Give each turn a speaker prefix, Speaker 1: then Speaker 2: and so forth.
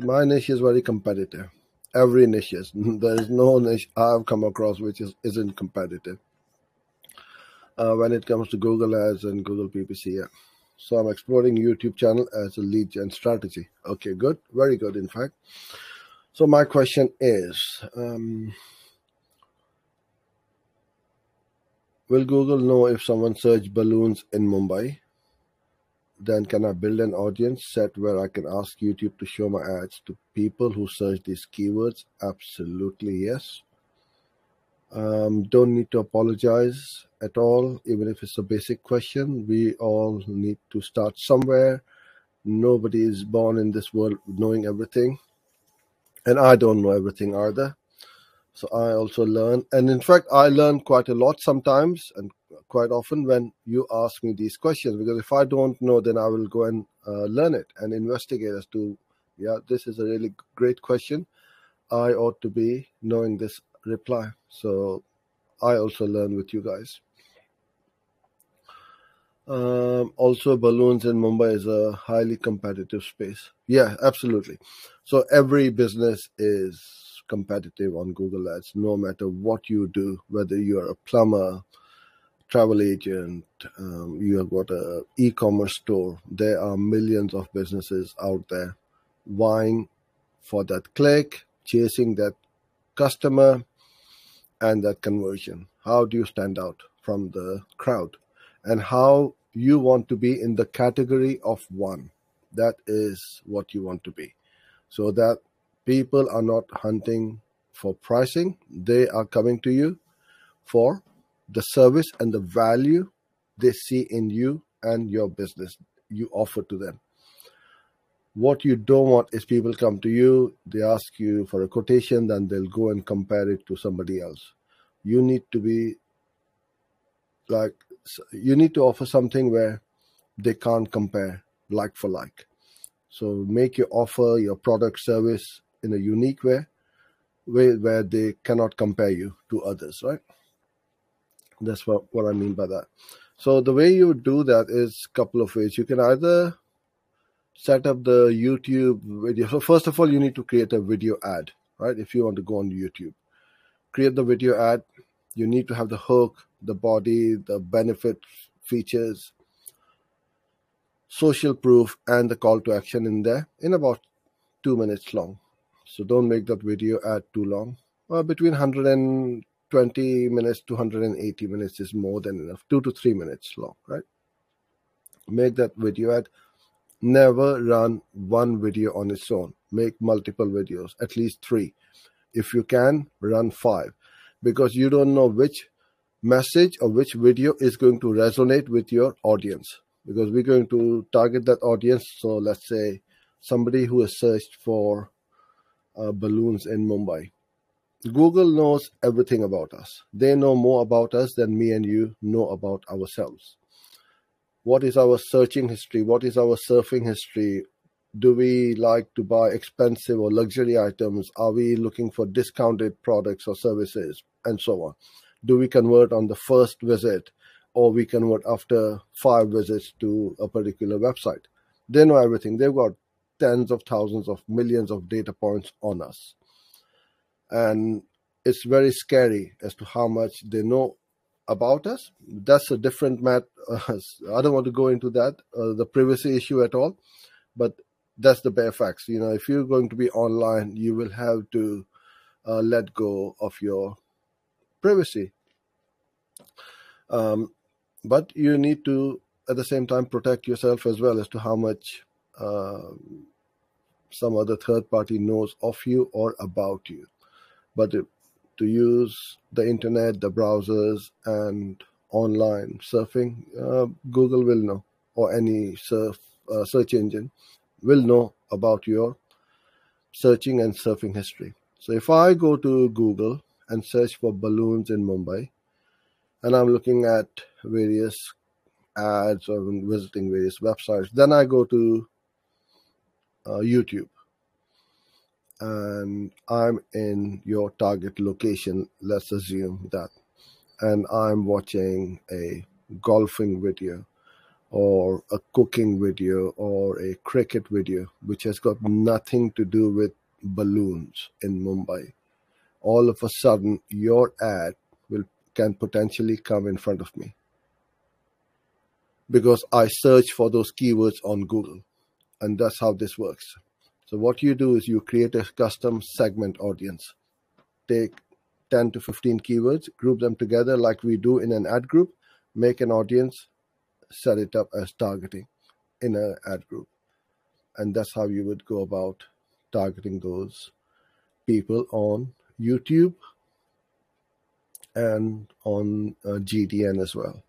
Speaker 1: my niche is very competitive. Every niche is. There is no niche I've come across which is, isn't competitive. Uh, when it comes to Google Ads and Google PPC, yeah. So I'm exploring YouTube channel as a lead gen strategy. Okay, good, very good. In fact, so my question is, um, will Google know if someone searched balloons in Mumbai? Then can I build an audience set where I can ask YouTube to show my ads to people who search these keywords? Absolutely yes. Um, don't need to apologize at all, even if it's a basic question. We all need to start somewhere. Nobody is born in this world knowing everything. And I don't know everything either. So I also learn. And in fact, I learn quite a lot sometimes and quite often when you ask me these questions because if I don't know, then I will go and uh, learn it and investigate as to, yeah, this is a really great question. I ought to be knowing this reply. So I also learn with you guys. Um, also, balloons in Mumbai is a highly competitive space. Yeah, absolutely. So every business is competitive on Google Ads, no matter what you do, whether you're a plumber, travel agent, um, you have got a e-commerce store. There are millions of businesses out there vying for that click, chasing that customer, and that conversion. How do you stand out from the crowd? And how you want to be in the category of one. That is what you want to be. So that people are not hunting for pricing, they are coming to you for the service and the value they see in you and your business you offer to them. What you don't want is people come to you, they ask you for a quotation, then they'll go and compare it to somebody else. You need to be like, you need to offer something where they can't compare like for like. So make your offer, your product service in a unique way, way where they cannot compare you to others, right? That's what, what I mean by that. So the way you do that is a couple of ways. You can either set up the YouTube video. So first of all, you need to create a video ad, right? If you want to go on YouTube, create the video ad. You need to have the hook, the body, the benefit features, social proof, and the call to action in there in about two minutes long. So don't make that video ad too long. Uh, between 120 minutes to 180 minutes is more than enough. Two to three minutes long, right? Make that video ad. Never run one video on its own. Make multiple videos, at least three. If you can, run five because you don't know which message or which video is going to resonate with your audience because we're going to target that audience. So let's say somebody who has searched for uh, balloons in Mumbai. Google knows everything about us. They know more about us than me and you know about ourselves. What is our searching history? What is our surfing history? Do we like to buy expensive or luxury items? Are we looking for discounted products or services? And so on. Do we convert on the first visit or we convert after five visits to a particular website? They know everything. They've got tens of thousands of millions of data points on us. And it's very scary as to how much they know about us. That's a different matter. I don't want to go into that, uh, the privacy issue at all, but that's the bare facts. You know, if you're going to be online, you will have to uh, let go of your privacy. Um, but you need to, at the same time, protect yourself as well as to how much uh, some other third party knows of you or about you. But to use the internet, the browsers, and online surfing, uh, Google will know, or any surf uh, search engine will know about your searching and surfing history. So if I go to Google and search for balloons in Mumbai, and I'm looking at various ads or visiting various websites, then I go to uh, YouTube and I'm in your target location, let's assume that, and I'm watching a golfing video or a cooking video or a cricket video, which has got nothing to do with balloons in Mumbai, all of a sudden your ad will can potentially come in front of me. Because I search for those keywords on Google, and that's how this works. So what you do is you create a custom segment audience. Take 10 to 15 keywords, group them together like we do in an ad group, make an audience, set it up as targeting in an ad group. And that's how you would go about targeting those people on YouTube and on uh, GDN as well.